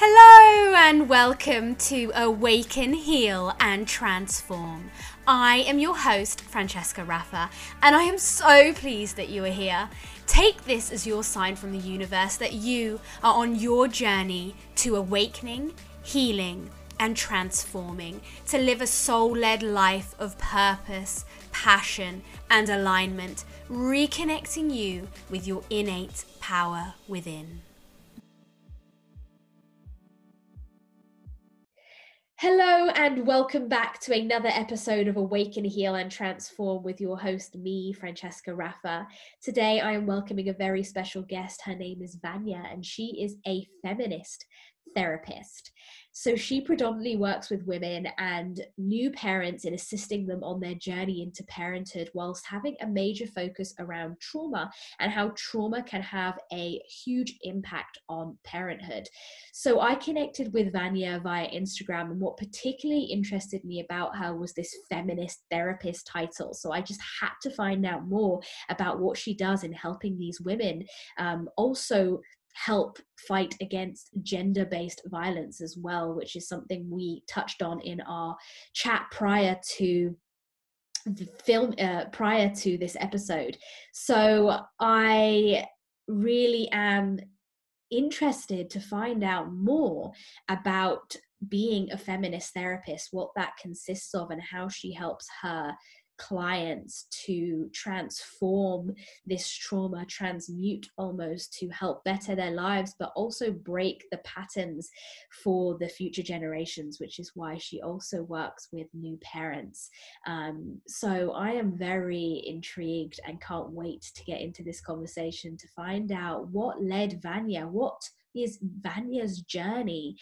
Hello and welcome to Awaken, Heal and Transform. I am your host, Francesca Raffa, and I am so pleased that you are here. Take this as your sign from the universe that you are on your journey to awakening, healing, and transforming to live a soul led life of purpose, passion, and alignment, reconnecting you with your innate power within. Hello, and welcome back to another episode of Awaken, Heal, and Transform with your host, me, Francesca Raffa. Today, I am welcoming a very special guest. Her name is Vanya, and she is a feminist therapist. So she predominantly works with women and new parents in assisting them on their journey into parenthood, whilst having a major focus around trauma and how trauma can have a huge impact on parenthood. So I connected with Vanya via Instagram, and what particularly interested me about her was this feminist therapist title. So I just had to find out more about what she does in helping these women. Um, also, help fight against gender based violence as well, which is something we touched on in our chat prior to the film uh, prior to this episode. So i really am interested to find out more about being a feminist therapist what that consists of and how she helps her clients to transform this trauma, transmute almost to help better their lives, but also break the patterns for the future generations, which is why she also works with new parents. Um, so I am very intrigued and can't wait to get into this conversation to find out what led Vanya, what is Vanya's journey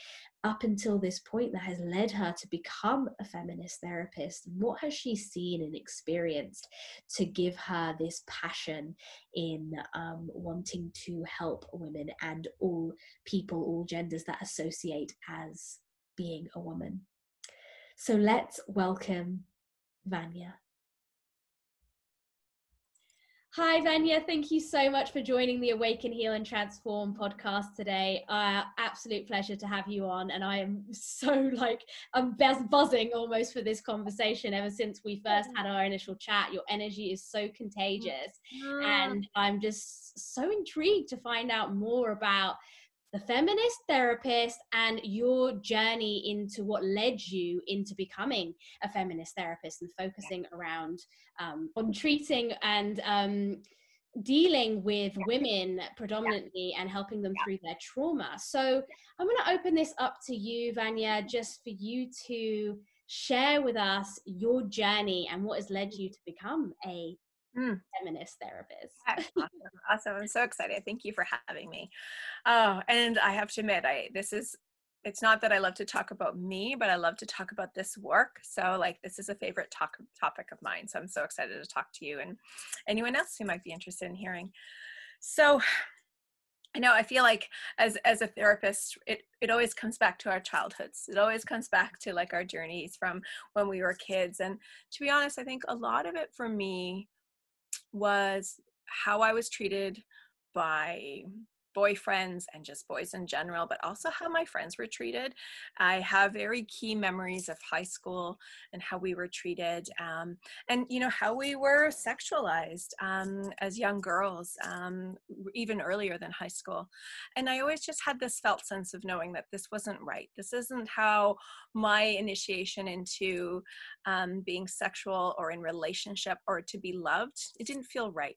up until this point that has led her to become a feminist therapist? What has she seen and experienced to give her this passion in um, wanting to help women and all people, all genders that associate as being a woman? So let's welcome Vanya. Hi, Vanya. Thank you so much for joining the Awaken, Heal, and Transform podcast today. Uh, absolute pleasure to have you on. And I am so like, I'm buzzing almost for this conversation ever since we first had our initial chat. Your energy is so contagious. And I'm just so intrigued to find out more about the feminist therapist and your journey into what led you into becoming a feminist therapist and focusing around um, on treating and um, dealing with women predominantly and helping them through their trauma. So I'm going to open this up to you, Vanya, just for you to share with us your journey and what has led you to become a mm. feminist therapist. awesome. awesome. I'm so excited. Thank you for having me. Oh, and I have to admit, I this is it's not that I love to talk about me, but I love to talk about this work. So like this is a favorite talk, topic of mine. So I'm so excited to talk to you and anyone else who might be interested in hearing. So I know I feel like as as a therapist, it it always comes back to our childhoods. It always comes back to like our journeys from when we were kids. And to be honest, I think a lot of it for me was how I was treated by boyfriends and just boys in general, but also how my friends were treated. I have very key memories of high school and how we were treated, um, and you know how we were sexualized um, as young girls, um, even earlier than high school. And I always just had this felt sense of knowing that this wasn't right. This isn't how my initiation into um, being sexual or in relationship or to be loved. It didn't feel right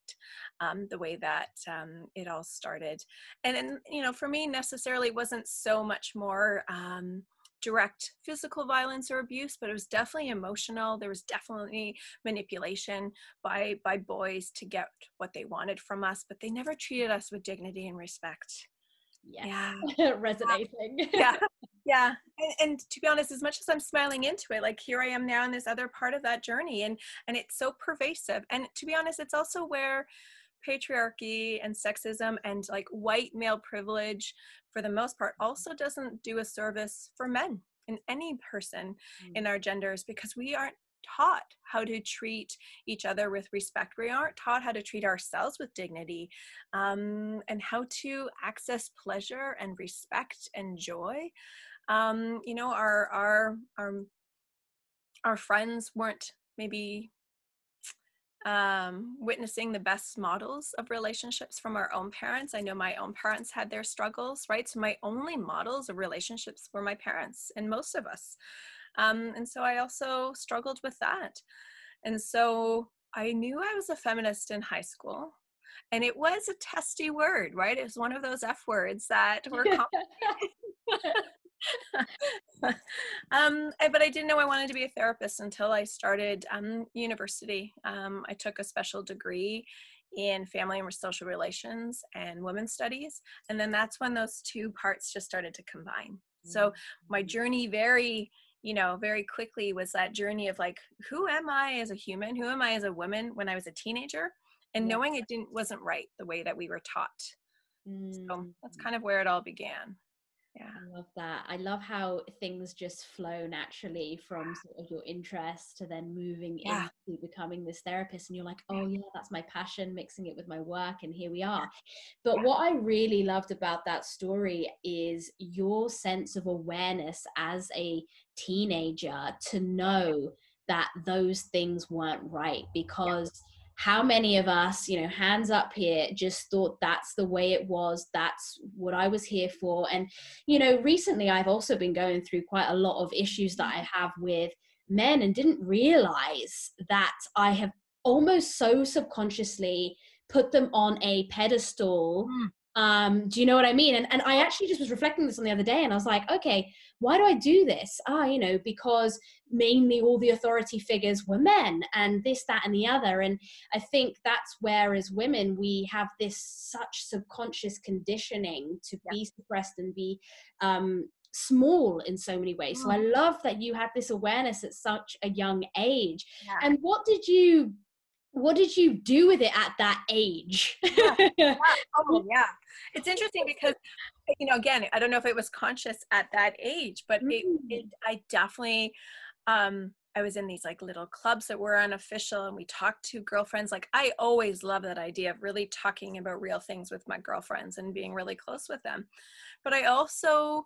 um, the way that um, it all started and, and you know for me necessarily wasn't so much more um, direct physical violence or abuse but it was definitely emotional. There was definitely manipulation by by boys to get what they wanted from us but they never treated us with dignity and respect. Yes. yeah. Resonating. Yeah. Yeah. And, and, to be honest as much as i'm smiling into it like here i am now in this other part of that journey and and it's so pervasive. And to be honest it's also where patriarchy and sexism and like white male privilege for the most part also doesn't do a service for men and any person mm. in our genders because we aren't taught how to treat each other with respect. We aren't taught how to treat ourselves with dignity um, and how to access pleasure and respect and joy. Um, you know, our our our our friends weren't maybe um, witnessing the best models of relationships from our own parents. I know my own parents had their struggles, right? So my only models of relationships were my parents and most of us. Um, and so I also struggled with that. And so I knew I was a feminist in high school. And it was a testy word, right? It was one of those F words that were um, but I didn't know I wanted to be a therapist until I started um, university. Um, I took a special degree in family and social relations and women's studies. And then that's when those two parts just started to combine. So my mm-hmm. journey very you know very quickly was that journey of like who am i as a human who am i as a woman when i was a teenager and knowing it didn't wasn't right the way that we were taught mm. so that's kind of where it all began yeah. I love that. I love how things just flow naturally from sort of your interest to then moving yeah. into becoming this therapist and you're like oh yeah that's my passion mixing it with my work and here we are. But yeah. what i really loved about that story is your sense of awareness as a teenager to know that those things weren't right because yeah how many of us, you know, hands up here, just thought that's the way it was, that's what I was here for. And, you know, recently I've also been going through quite a lot of issues that I have with men and didn't realize that I have almost so subconsciously put them on a pedestal mm um do you know what i mean and, and i actually just was reflecting this on the other day and i was like okay why do i do this ah you know because mainly all the authority figures were men and this that and the other and i think that's where as women we have this such subconscious conditioning to yeah. be suppressed and be um small in so many ways. So I mm. love that you had this awareness at such a young age. Yeah. And what did you what did you do with it at that age? yeah. yeah. Oh, yeah. It's interesting because, you know, again, I don't know if it was conscious at that age, but mm. it, it, I definitely, um, I was in these like little clubs that were unofficial and we talked to girlfriends. Like I always love that idea of really talking about real things with my girlfriends and being really close with them. But I also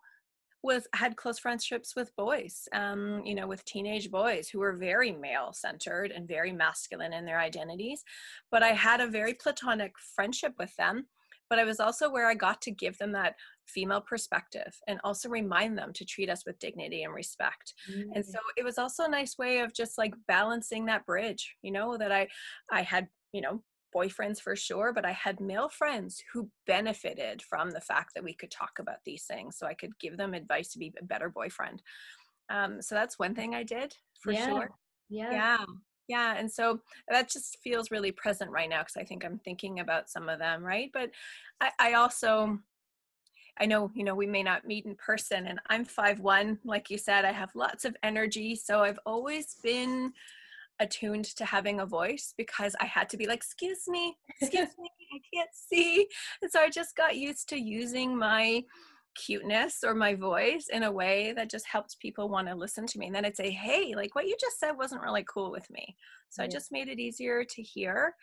was had close friendships with boys um, you know with teenage boys who were very male centered and very masculine in their identities but i had a very platonic friendship with them but i was also where i got to give them that female perspective and also remind them to treat us with dignity and respect mm-hmm. and so it was also a nice way of just like balancing that bridge you know that i i had you know boyfriends for sure, but I had male friends who benefited from the fact that we could talk about these things. So I could give them advice to be a better boyfriend. Um, so that's one thing I did for yeah. sure. Yeah. Yeah. Yeah. And so that just feels really present right now because I think I'm thinking about some of them, right? But I, I also, I know, you know, we may not meet in person and I'm five one, like you said, I have lots of energy. So I've always been attuned to having a voice because I had to be like, excuse me, excuse me, I can't see. And so I just got used to using my cuteness or my voice in a way that just helped people want to listen to me. And then I'd say, hey, like what you just said wasn't really cool with me. So yeah. I just made it easier to hear.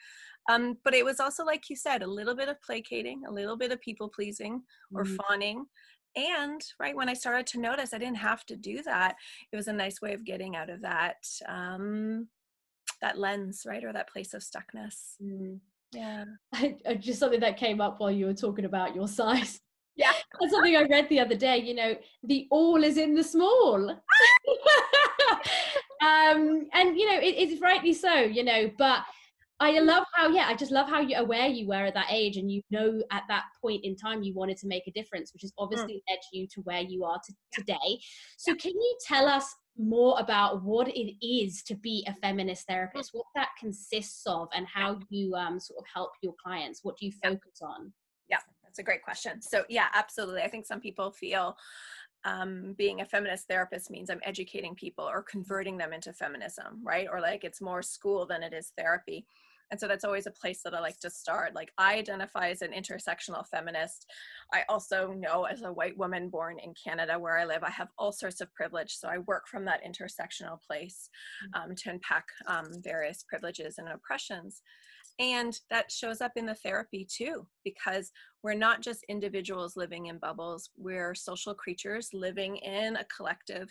Um, but it was also, like you said, a little bit of placating, a little bit of people pleasing or mm-hmm. fawning. And right when I started to notice I didn't have to do that, it was a nice way of getting out of that um, that lens, right, or that place of stuckness. Mm. Yeah. just something that came up while you were talking about your size. Yeah. That's something I read the other day, you know, the all is in the small. um, and you know, it, it's rightly so, you know, but I love how, yeah, I just love how you aware you were at that age and you know at that point in time you wanted to make a difference, which has mm. obviously mm. led you to where you are to, today. So can you tell us more about what it is to be a feminist therapist, what that consists of, and how you um, sort of help your clients. What do you focus on? Yeah, that's a great question. So, yeah, absolutely. I think some people feel um, being a feminist therapist means I'm educating people or converting them into feminism, right? Or like it's more school than it is therapy. And so that's always a place that i like to start. Like i identify as an intersectional feminist. I also know as a white woman born in canada where i live i have all sorts of privilege. So i work from that intersectional place mm. um, to unpack um, various privileges and oppressions. And that shows up in the therapy too because we're not just individuals living in bubbles we're social creatures living in a collective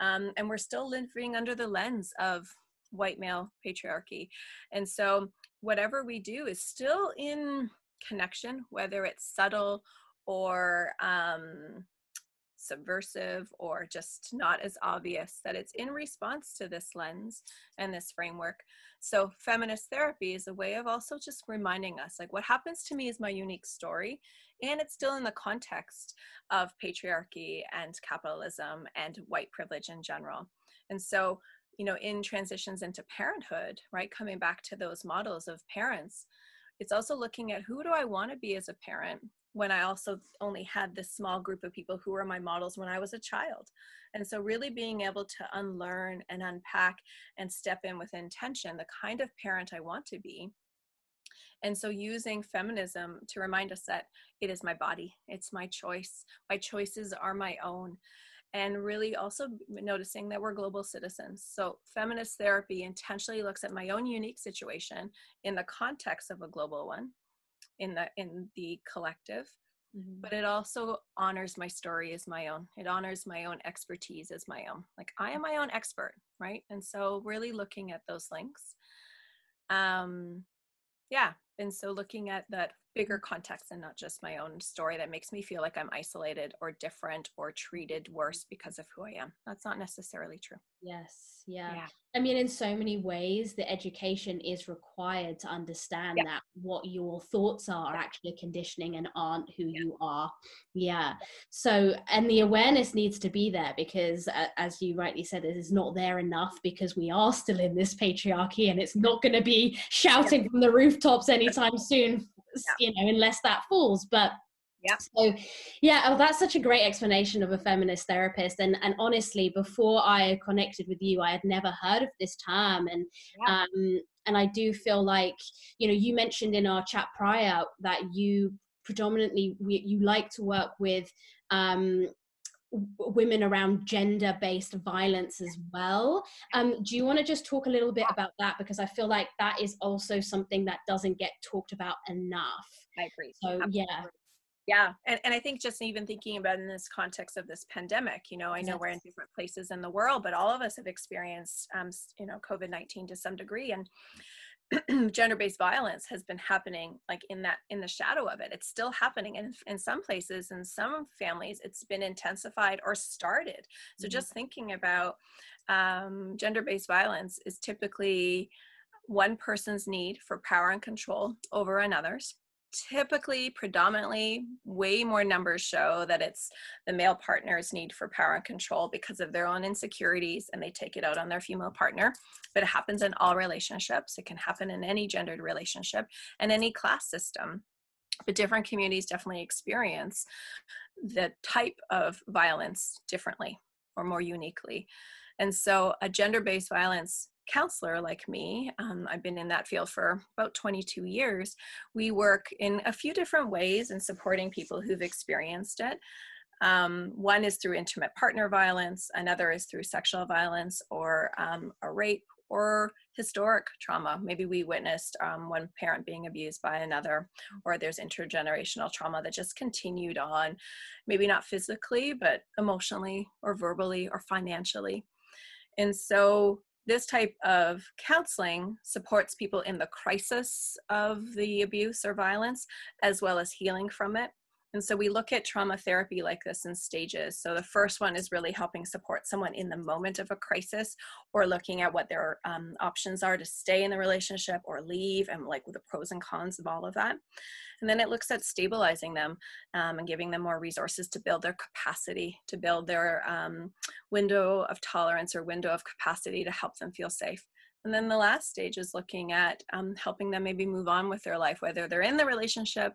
um, and we're still living under the lens of white male patriarchy. And so, whatever we do is still in connection, whether it's subtle or um, subversive or just not as obvious, that it's in response to this lens and this framework. So, feminist therapy is a way of also just reminding us like, what happens to me is my unique story. And it's still in the context of patriarchy and capitalism and white privilege in general. And so, you know in transitions into parenthood right coming back to those models of parents it's also looking at who do i want to be as a parent when i also only had this small group of people who were my models when i was a child. And so really being able to unlearn and unpack and step in with intention the kind of parent i want to be. And so using feminism to remind us that it is my body it's my choice my choices are my own and really also noticing that we're global citizens. So, feminist therapy intentionally looks at my own unique situation in the context of a global one, in the in the collective. Mm-hmm. But it also honors my story as my own. It honors my own expertise as my own. Like I am my own expert, right? And so, really looking at those links. Um, yeah, and so looking at that bigger context and not just my own story that makes me feel like I'm isolated or different or treated worse because of who I am. That's not necessarily true. Yes. Yeah. yeah. I mean, in so many ways, the education is required to understand yeah. that what your thoughts are yeah. actually conditioning and aren't who you are. Yeah. So, and the awareness needs to be there because, uh, as you rightly said, it is not there enough because we are still in this patriarchy and it's not going to be shouting from the rooftops anytime soon you know, unless that falls. But yeah. So, yeah, oh, that's such a great explanation of a feminist therapist. And and honestly, before I connected with you, I had never heard of this term. And yeah. um, and I do feel like you know, you mentioned in our chat prior that you predominantly you like to work with um, women around gender based violence as well. Um, do you want to just talk a little bit about that? Because I feel like that is also something that doesn't get talked about enough. I agree. So, Absolutely. yeah. Yeah. And, and I think just even thinking about in this context of this pandemic, you know, I know yes. we're in different places in the world, but all of us have experienced, um, you know, COVID 19 to some degree. And gender-based violence has been happening like in that in the shadow of it. It's still happening and in some places in some families it's been intensified or started. So mm-hmm. just thinking about um, gender-based violence is typically one person's need for power and control over another's typically predominantly way more numbers show that it's the male partner's need for power and control because of their own insecurities and they take it out on their female partner. But it happens in all relationships. It can happen in any gendered relationship and any class system. But different communities definitely experience the type of violence differently or more uniquely. And so a gender-based violence counselor like me, um, I've been in that field for about 22 years, we work in a few different ways in supporting people who've experienced it. Um, one is through intimate partner violence, another is through sexual violence or um, a rape or historic trauma. Maybe we witnessed um, one parent being abused by another, or there's intergenerational trauma that just continued on, maybe not physically, but emotionally or verbally or financially. And so this type of counseling supports people in the crisis of the abuse or violence, as well as healing from it. And so we look at trauma therapy like this in stages. So the first one is really helping support someone in the moment of a crisis or looking at what their um, options are to stay in the relationship or leave and like the pros and cons of all of that. And then it looks at stabilizing them um, and giving them more resources to build their capacity, to build their um, window of tolerance or window of capacity to help them feel safe. And then the last stage is looking at um, helping them maybe move on with their life, whether they're in the relationship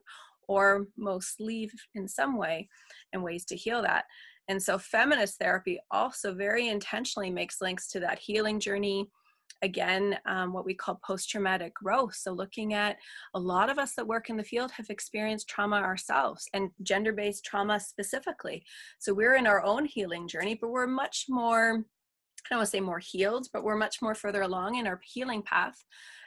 or most leave in some way and ways to heal that. And so feminist therapy also very intentionally makes links to that healing journey again um, what we call post-traumatic growth so looking at a lot of us that work in the field have experienced trauma ourselves and gender-based trauma specifically so we're in our own healing journey but we're much more I don't want to say more healed, but we're much more further along in our healing path.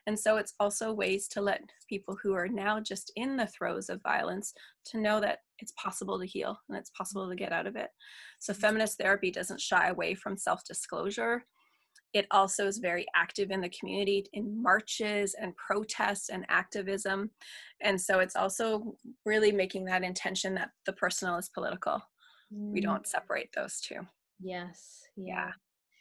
And so it's also ways to let people who are now just in the throes of violence to know that it's possible to heal and it's possible to get out of it. So feminist therapy doesn't shy away from self-disclosure it also is very active in the community in marches and protests and activism. And so it's also really making that intention that the personal is political. Mm. We don't separate those two. Yes. Yeah.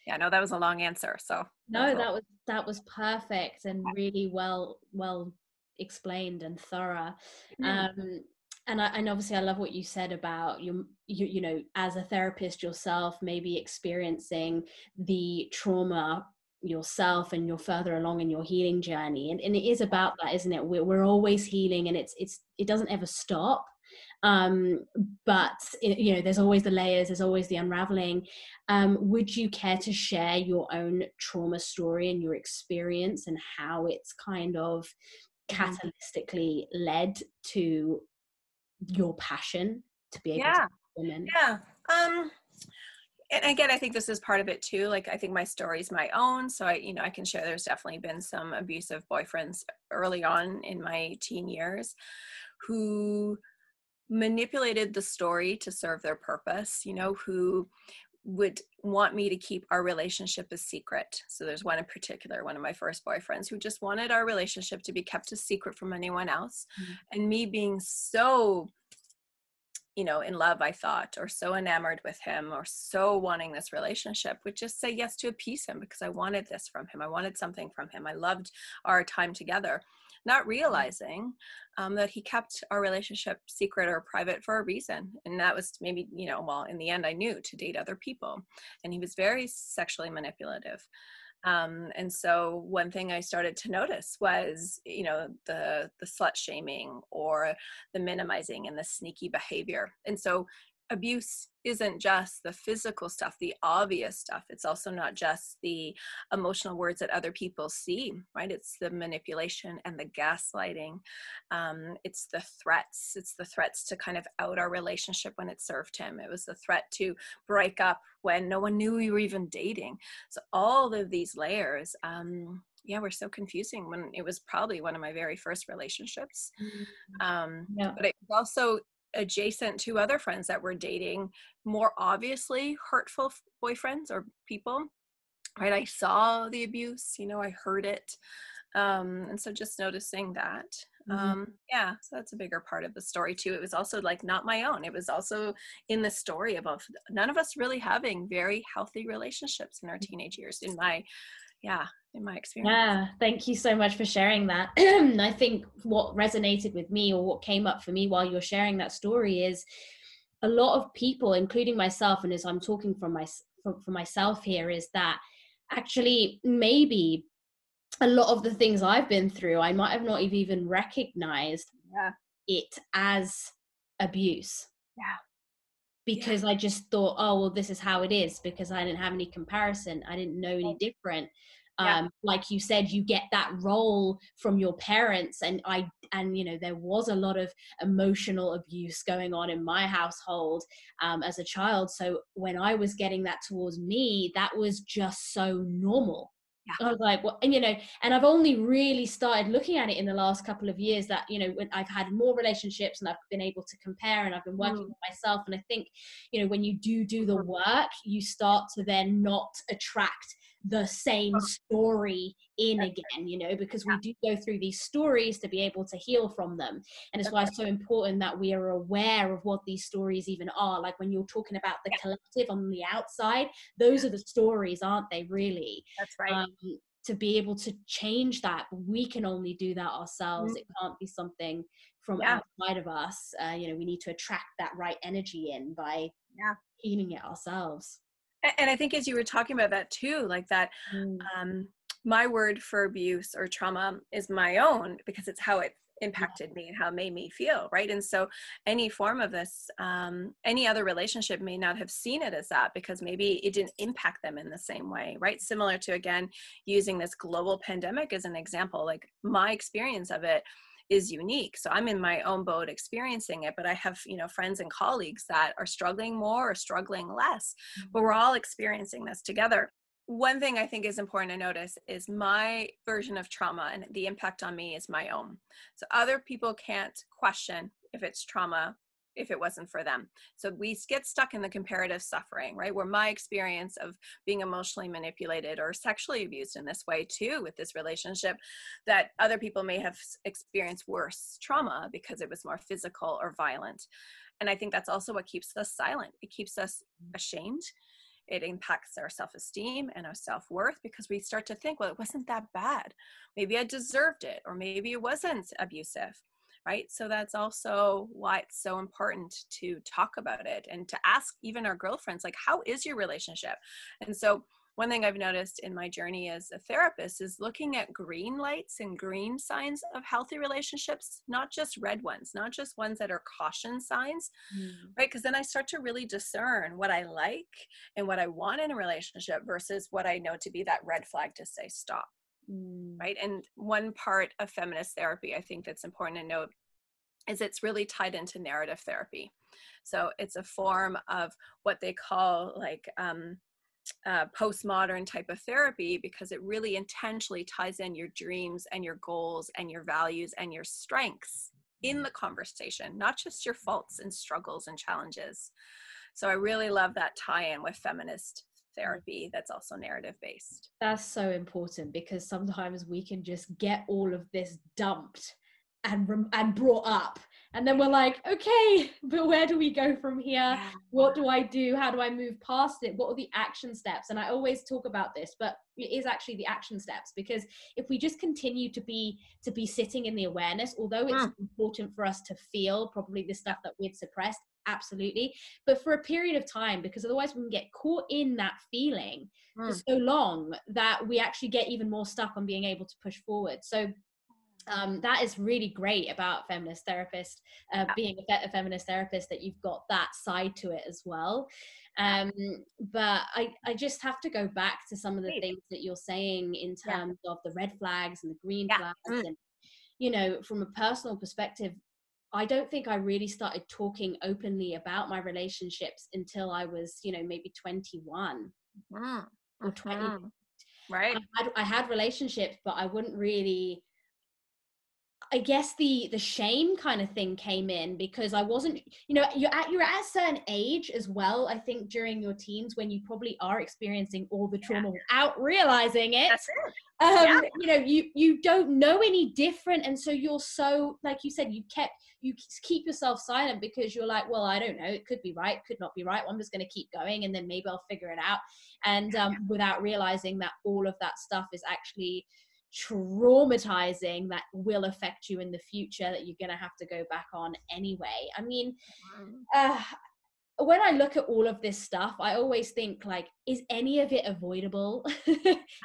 Yeah. Yeah, no, that was a long answer. So no, that was that was perfect and really well well explained and thorough. Mm. Um, and I, and obviously I love what you said about your, you you know as a therapist yourself maybe experiencing the trauma yourself and you're further along in your healing journey and, and it is about that isn't it we're, we're always healing and it's it's it doesn't ever stop um but it, you know there's always the layers there's always the unraveling um would you care to share your own trauma story and your experience and how it's kind of mm-hmm. catalytically led to your passion to be able yeah. to women yeah um and again i think this is part of it too like i think my story is my own so i you know i can share there's definitely been some abusive boyfriends early on in my teen years who manipulated the story to serve their purpose you know who would want me to keep our relationship a secret. So there's one in particular, one of my first boyfriends, who just wanted our relationship to be kept a secret from anyone else. Mm-hmm. And me being so, you know, in love, I thought, or so enamored with him, or so wanting this relationship, would just say yes to appease him because I wanted this from him. I wanted something from him. I loved our time together not realizing um, that he kept our relationship secret or private for a reason. And that was maybe, you know, well, in the end, I knew to date other people. And he was very sexually manipulative. Um, and so one thing I started to notice was, you know, the the slut shaming or the minimizing and the sneaky behavior. And so abuse isn't just the physical stuff, the obvious stuff. It's also not just the emotional words that other people see, right? It's the manipulation and the gaslighting. Um, it's the threats. It's the threats to kind of out our relationship when it served him. It was the threat to break up when no one knew we were even dating. So all of these layers. Um, yeah, were so confusing when it was probably one of my very first relationships. Mm-hmm. Um, yeah. But it was also adjacent to other friends that were dating more obviously hurtful boyfriends or people right i saw the abuse you know i heard it um, and so just noticing that mm-hmm. um, yeah so that's a bigger part of the story too it was also like not my own it was also in the story about none of us really having very healthy relationships in our mm-hmm. teenage years in my yeah in my experience. Yeah, thank you so much for sharing that. I think what resonated with me or what came up for me while you're sharing that story is a lot of people, including myself, and as I'm talking from my for, for myself here, is that actually maybe a lot of the things I've been through, I might have not even recognized yeah. it as abuse. Yeah. Because yeah. I just thought, oh, well, this is how it is because I didn't have any comparison. I didn't know any different yeah. um, like you said you get that role from your parents and i and you know there was a lot of emotional abuse going on in my household um, as a child so when i was getting that towards me that was just so normal yeah. I was like, well, and you know, and I've only really started looking at it in the last couple of years that, you know, when I've had more relationships and I've been able to compare and I've been working mm. with myself. And I think, you know, when you do do the mm-hmm. work, you start to then not attract the same story in again, you know, because we do go through these stories to be able to heal from them. And it's why it's so important that we are aware of what these stories even are. Like when you're talking about the collective on the outside, those are the stories, aren't they, really? That's right. Um, to be able to change that, we can only do that ourselves. Mm-hmm. It can't be something from yeah. outside of us. Uh, you know, we need to attract that right energy in by yeah. healing it ourselves and i think as you were talking about that too like that mm. um, my word for abuse or trauma is my own because it's how it impacted me and how it made me feel right? And so any form of this um, any other relationship may not have seen it as that because maybe it didn't impact them in the same way right? Similar to again using this global pandemic as an example like my experience of it is unique so i'm in my own boat experiencing it but i have you know friends and colleagues that are struggling more or struggling less but mm-hmm. we're all experiencing this together one thing I think is important to notice is my version of trauma and the impact on me is my own. So other people can't question if it's trauma if it wasn't for them. So we get stuck in the comparative suffering, right? Where my experience of being emotionally manipulated or sexually abused in this way too with this relationship that other people may have experienced worse trauma because it was more physical or violent. And I think that's also what keeps us silent. It keeps us ashamed it impacts our self esteem and our self worth because we start to think, well, it wasn't that bad. Maybe I deserved it, or maybe it wasn't abusive, right? So that's also why it's so important to talk about it and to ask even our girlfriends, like, how is your relationship? And so one thing I've noticed in my journey as a therapist is looking at green lights and green signs of healthy relationships, not just red ones, not just ones that are caution signs, mm. right? Because then I start to really discern what I like and what I want in a relationship versus what I know to be that red flag to say stop. Mm. Right. And one part of feminist therapy, I think that's important to note is it's really tied into narrative therapy. So it's a form of what they call like um, uh, postmodern type of therapy because it really intentionally ties in your dreams and your goals and your values and your strengths in the conversation, not just your faults and struggles and challenges. So I really love that tie in with feminist therapy that's also narrative based. That's so important because sometimes we can just get all of this dumped and and brought up. And then we're like okay but where do we go from here? What do i do? How do i move past it? What are the action steps? And i always talk about this but it is actually the action steps because if we just continue to be to be sitting in the awareness although it's mm. important for us to feel probably the stuff that we've suppressed absolutely but for a period of time because otherwise we can get caught in that feeling mm. for so long that we actually get even more stuck on being able to push forward so um, that is really great about feminist therapist uh, being a, a, feminist therapist that you've got that side to it as well um, but I, I just have to go back to some of the things that you're saying in terms yeah. of the red flags and the green yeah. flags mm. and you know from a personal perspective I don't think I really started talking openly about my relationships until I was, you know, maybe 21 mm. or 20. Mm-hmm. Right. I had, I had relationships, but I wouldn't really I guess the the shame kind of thing came in because I wasn't, you know, you're at you're at a certain age as well. I think during your teens when you probably are experiencing all the trauma yeah. without realizing it. That's it. Um, yeah. You know, you you don't know any different, and so you're so like you said, you kept you keep yourself silent because you're like, well, I don't know, it could be right, could not be right. Well, I'm just going to keep going, and then maybe I'll figure it out. And um, without realizing that all of that stuff is actually traumatizing that will affect you in the future that you're going to have to go back on anyway. I mean, uh, when I look at all of this stuff, I always think like, is any of it avoidable?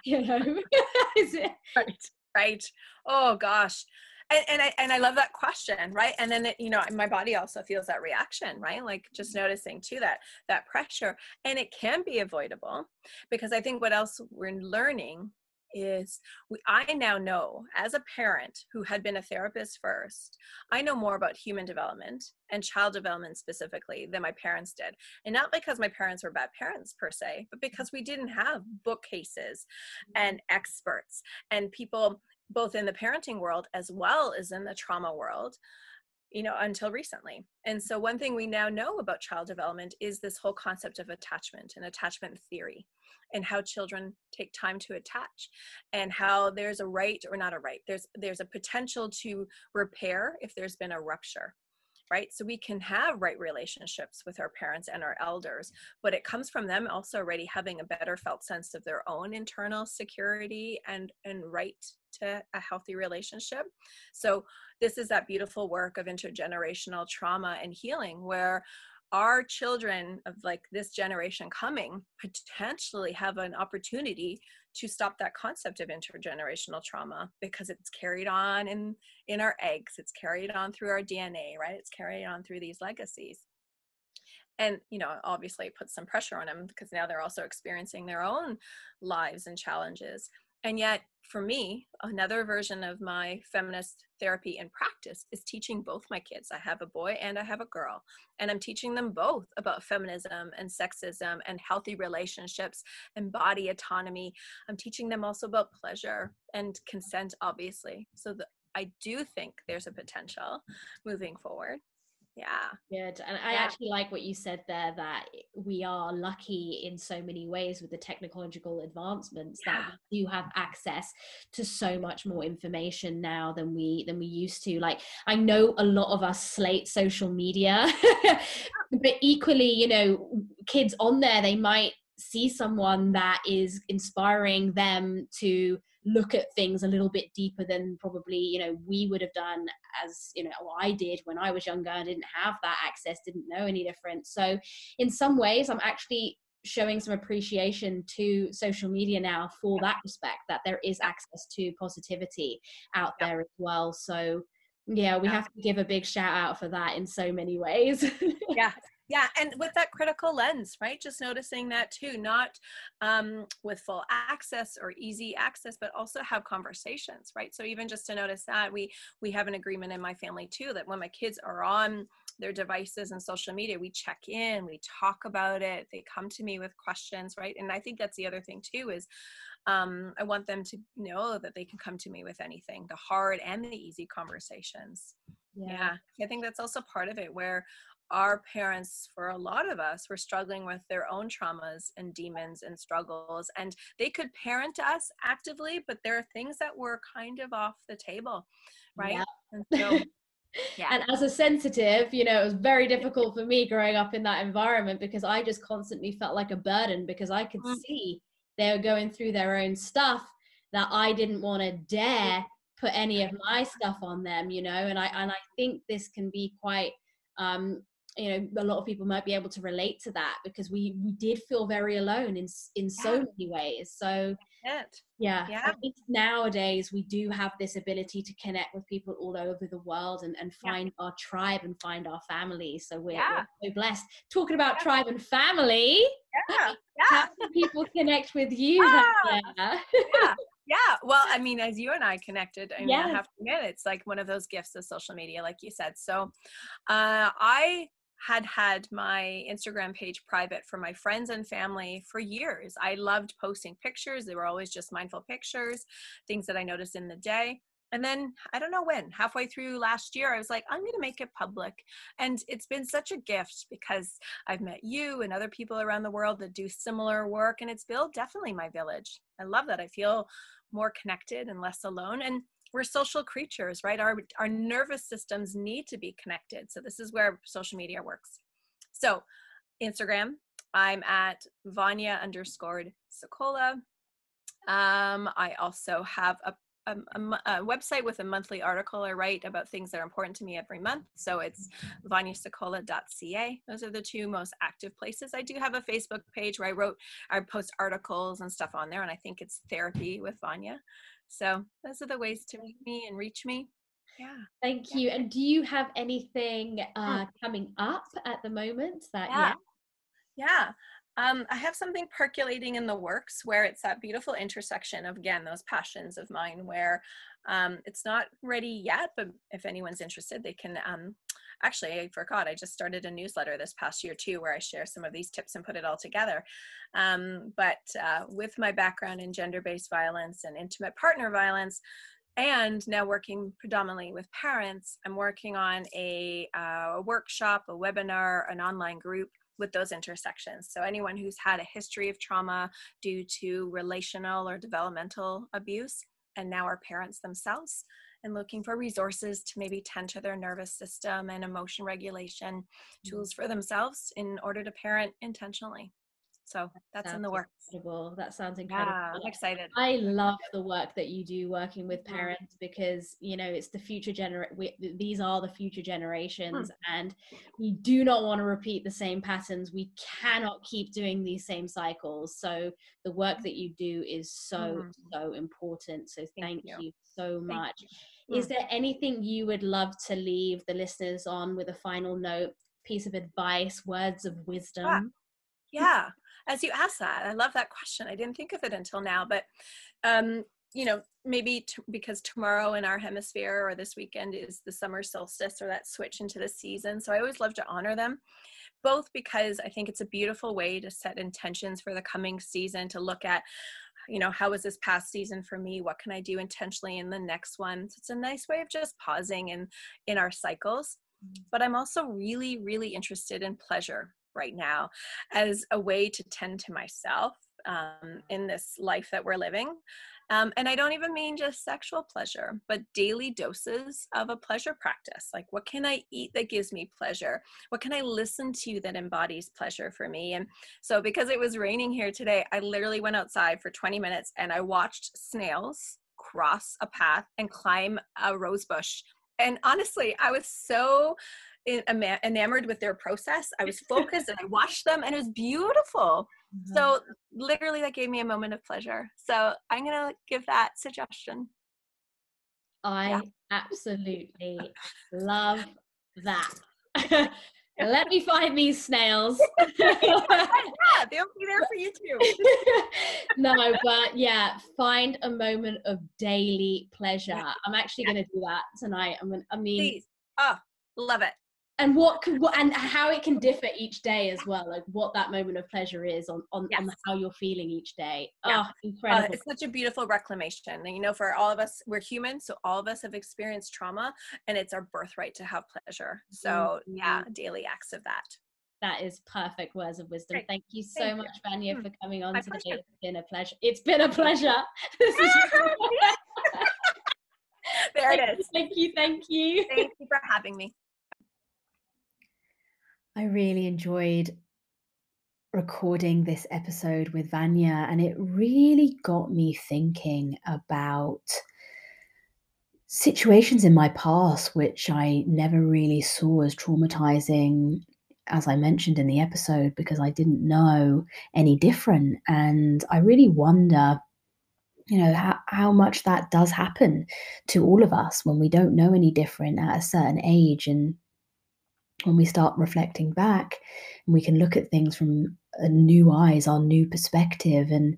you know, is it right? Right. Oh gosh. And, and, I and I love that question, right? And then it, you know, my body also feels that reaction, right? Like just mm-hmm. noticing too that that pressure, and it can be avoidable because I think what else we're learning is we, I now know as a parent who had been a therapist first, I know more about human development and child development specifically than my parents did. And not because my parents were bad parents per se, but because we didn't have bookcases and experts and people both in the parenting world as well as in the trauma world you know until recently. And so one thing we now know about child development is this whole concept of attachment and attachment theory and how children take time to attach and how there's a right or not a right. There's there's a potential to repair if there's been a rupture right? So we can have right relationships with our parents and our elders but it comes from them also already having a better felt sense of their own internal security and and right to a healthy relationship. So this is that beautiful work of intergenerational trauma and healing where our children of like this generation coming potentially have an opportunity to stop that concept of intergenerational trauma because it's carried on in in our eggs it's carried on through our dna right? It's carried on through these legacies. And you know obviously it puts some pressure on them because now they're also experiencing their own lives and challenges and yet, for me, another version of my feminist therapy in practice is teaching both my kids. I have a boy and I have a girl, and I'm teaching them both about feminism and sexism and healthy relationships and body autonomy. I'm teaching them also about pleasure and consent, obviously. So the, I do think there's a potential moving forward yeah good and i yeah. actually like what you said there that we are lucky in so many ways with the technological advancements yeah. that we do have access to so much more information now than we than we used to like i know a lot of us slate social media but equally you know kids on there they might see someone that is inspiring them to look at things a little bit deeper than probably you know we would have done as you know i did when i was younger i didn't have that access didn't know any different. So in some ways i'm actually showing some appreciation to social media now for that respect that there is access to positivity out there as well. So yeah we have to give a big shout out for that in so many ways. Yeah yeah and with that critical lens right just noticing that too not um, with full access or easy access but also have conversations right so even just to notice that we we have an agreement in my family too that when my kids are on their devices and social media we check in we talk about it they come to me with questions right and i think that's the other thing too is um, i want them to know that they can come to me with anything the hard and the easy conversations yeah. yeah. i think that's also part of it where our parents, for a lot of us, were struggling with their own traumas and demons and struggles. And they could parent us actively, but there are things that were kind of off the table, right? Yeah. And so, yeah. And as a sensitive, you know, it was very difficult for me growing up in that environment because I just constantly felt like a burden because I could mm. see they were going through their own stuff that I didn't want to dare put any of my stuff on them, you know. And I and I think this can be quite um, you know a lot of people might be able to relate to that because we we did feel very alone in in so yeah. many ways so yeah, yeah. Nowadays we do have this ability to connect with people all over the world and, and find yeah. our tribe and find our family so we're, yeah. we're so blessed talking about tribe and family yeah how can people connect with you yeah. yeah yeah well i mean as you and i connected i mean yes. i have to admit it's like one of those gifts of social media like you said so uh, i had had my Instagram page private for my friends and family for years. I loved posting pictures. They were always just mindful pictures, things that I noticed in the day. And then I don't know when, halfway through last year, I was like, I'm going to make it public. And it's been such a gift because I've met you and other people around the world that do similar work. And it's built definitely my village. I love that. I feel more connected and less alone. And we're social creatures, right? Our, our nervous systems need to be connected. So this is where social media works. So Instagram, I'm at Vanya underscored Sokola. Um, I also have a, a, a, website with a monthly article I write about things that are important to me every month. So it's vanyasokola.ca. Those are the two most active places. I do have a Facebook page where I wrote, I post articles and stuff on there, and I think it's therapy with Vanya. So those are the ways to meet me and reach me. Yeah. Thank yeah. you. And do you have anything uh, coming up at the moment that yeah. Yeah. yeah. Um, I have something percolating in the works where it's that beautiful intersection of again those passions of mine where um, it's not ready yet, but if anyone's interested, they can um, actually i forgot i just started a newsletter this past year too where i share some of these tips and put it all together um, but uh, with my background in gender-based violence and intimate partner violence and now working predominantly with parents i'm working on a, uh, a workshop a webinar an online group with those intersections. So, anyone who's had a history of trauma due to relational or developmental abuse and now are parents themselves, and looking for resources to maybe tend to their nervous system and emotion regulation mm-hmm. tools for themselves in order to parent intentionally. So that's in the works. Incredible. That sounds incredible. Yeah, I'm excited. I love the work that you do working with parents because you know it's the future generation. These are the future generations, hmm. and we do not want to repeat the same patterns. We cannot keep doing these same cycles. So the work that you do is so mm-hmm. so important. So thank, thank you. you. so much. You. Is hmm. there anything you would love to leave the listeners on with a final note, piece of advice, words of wisdom? Yeah as you asked that i love that question. I didn't think of it until now but um you know maybe t- because tomorrow in our hemisphere or this weekend is the summer solstice or that switch into the season so i always love to honor them both because i think it's a beautiful way to set intentions for the coming season to look at you know how was this past season for me? What can i do intentionally in the next one? So it's a nice way of just pausing in in our cycles mm. but i'm also really really interested in pleasure right now as a way to tend to myself um, in this life that we're living. Um, and I don't even mean just sexual pleasure, but daily doses of a pleasure practice. Like, what can I eat that gives me pleasure? What can I listen to that embodies pleasure for me? And so, because it was raining here today, I literally went outside for 20 minutes and I watched snails cross a path and climb a rose bush. And honestly, I was so enamored with their process. I was focused and I watched them and it was beautiful. Mm-hmm. So literally that gave me a moment of pleasure. So I'm going to give that suggestion. I yeah. absolutely love that. Let me find these snails. yeah, they'll be there for you too. no, but yeah, find a moment of daily pleasure. I'm actually yeah. going to do that tonight. I'm gonna, I mean, Please. Oh, love it and what could what and how it can differ each day as well like what that moment of pleasure is on on, yes. on how you're feeling each day yeah. oh uh, incredible uh, it's such a beautiful reclamation and you know for all of us we're human so all of us have experienced trauma and it's our birthright to have pleasure so mm-hmm. yeah daily acts of that that is perfect words of wisdom. Great. Thank you so Thank much, you. Vanya, hmm. for coming on My today. Pleasure. It's been a pleasure. It's been a pleasure. there it is. Thank you. Thank you. Thank you for having me. I really enjoyed recording this episode with Vanya, and it really got me thinking about situations in my past which I never really saw as traumatizing, as I mentioned in the episode, because I didn't know any different. And I really wonder. You know, how, how much that does happen to all of us when we don't know any different at a certain age. And when we start reflecting back and we can look at things from a new eyes our new perspective and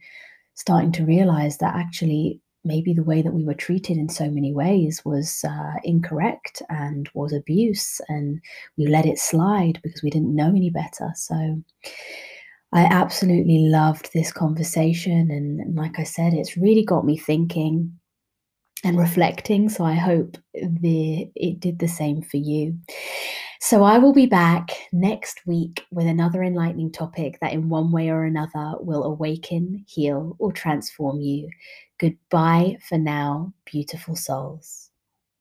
starting to realize that actually maybe the way that we were treated in so many ways was uh, incorrect and was abuse and we let it slide because we didn't know any better. So i absolutely loved this conversation and, and like i said it's really got me thinking and reflecting so i hope the it did the same for you so I will be back next week with another enlightening topic that, in one way or another, will awaken, heal, or transform you. Goodbye for now, beautiful souls.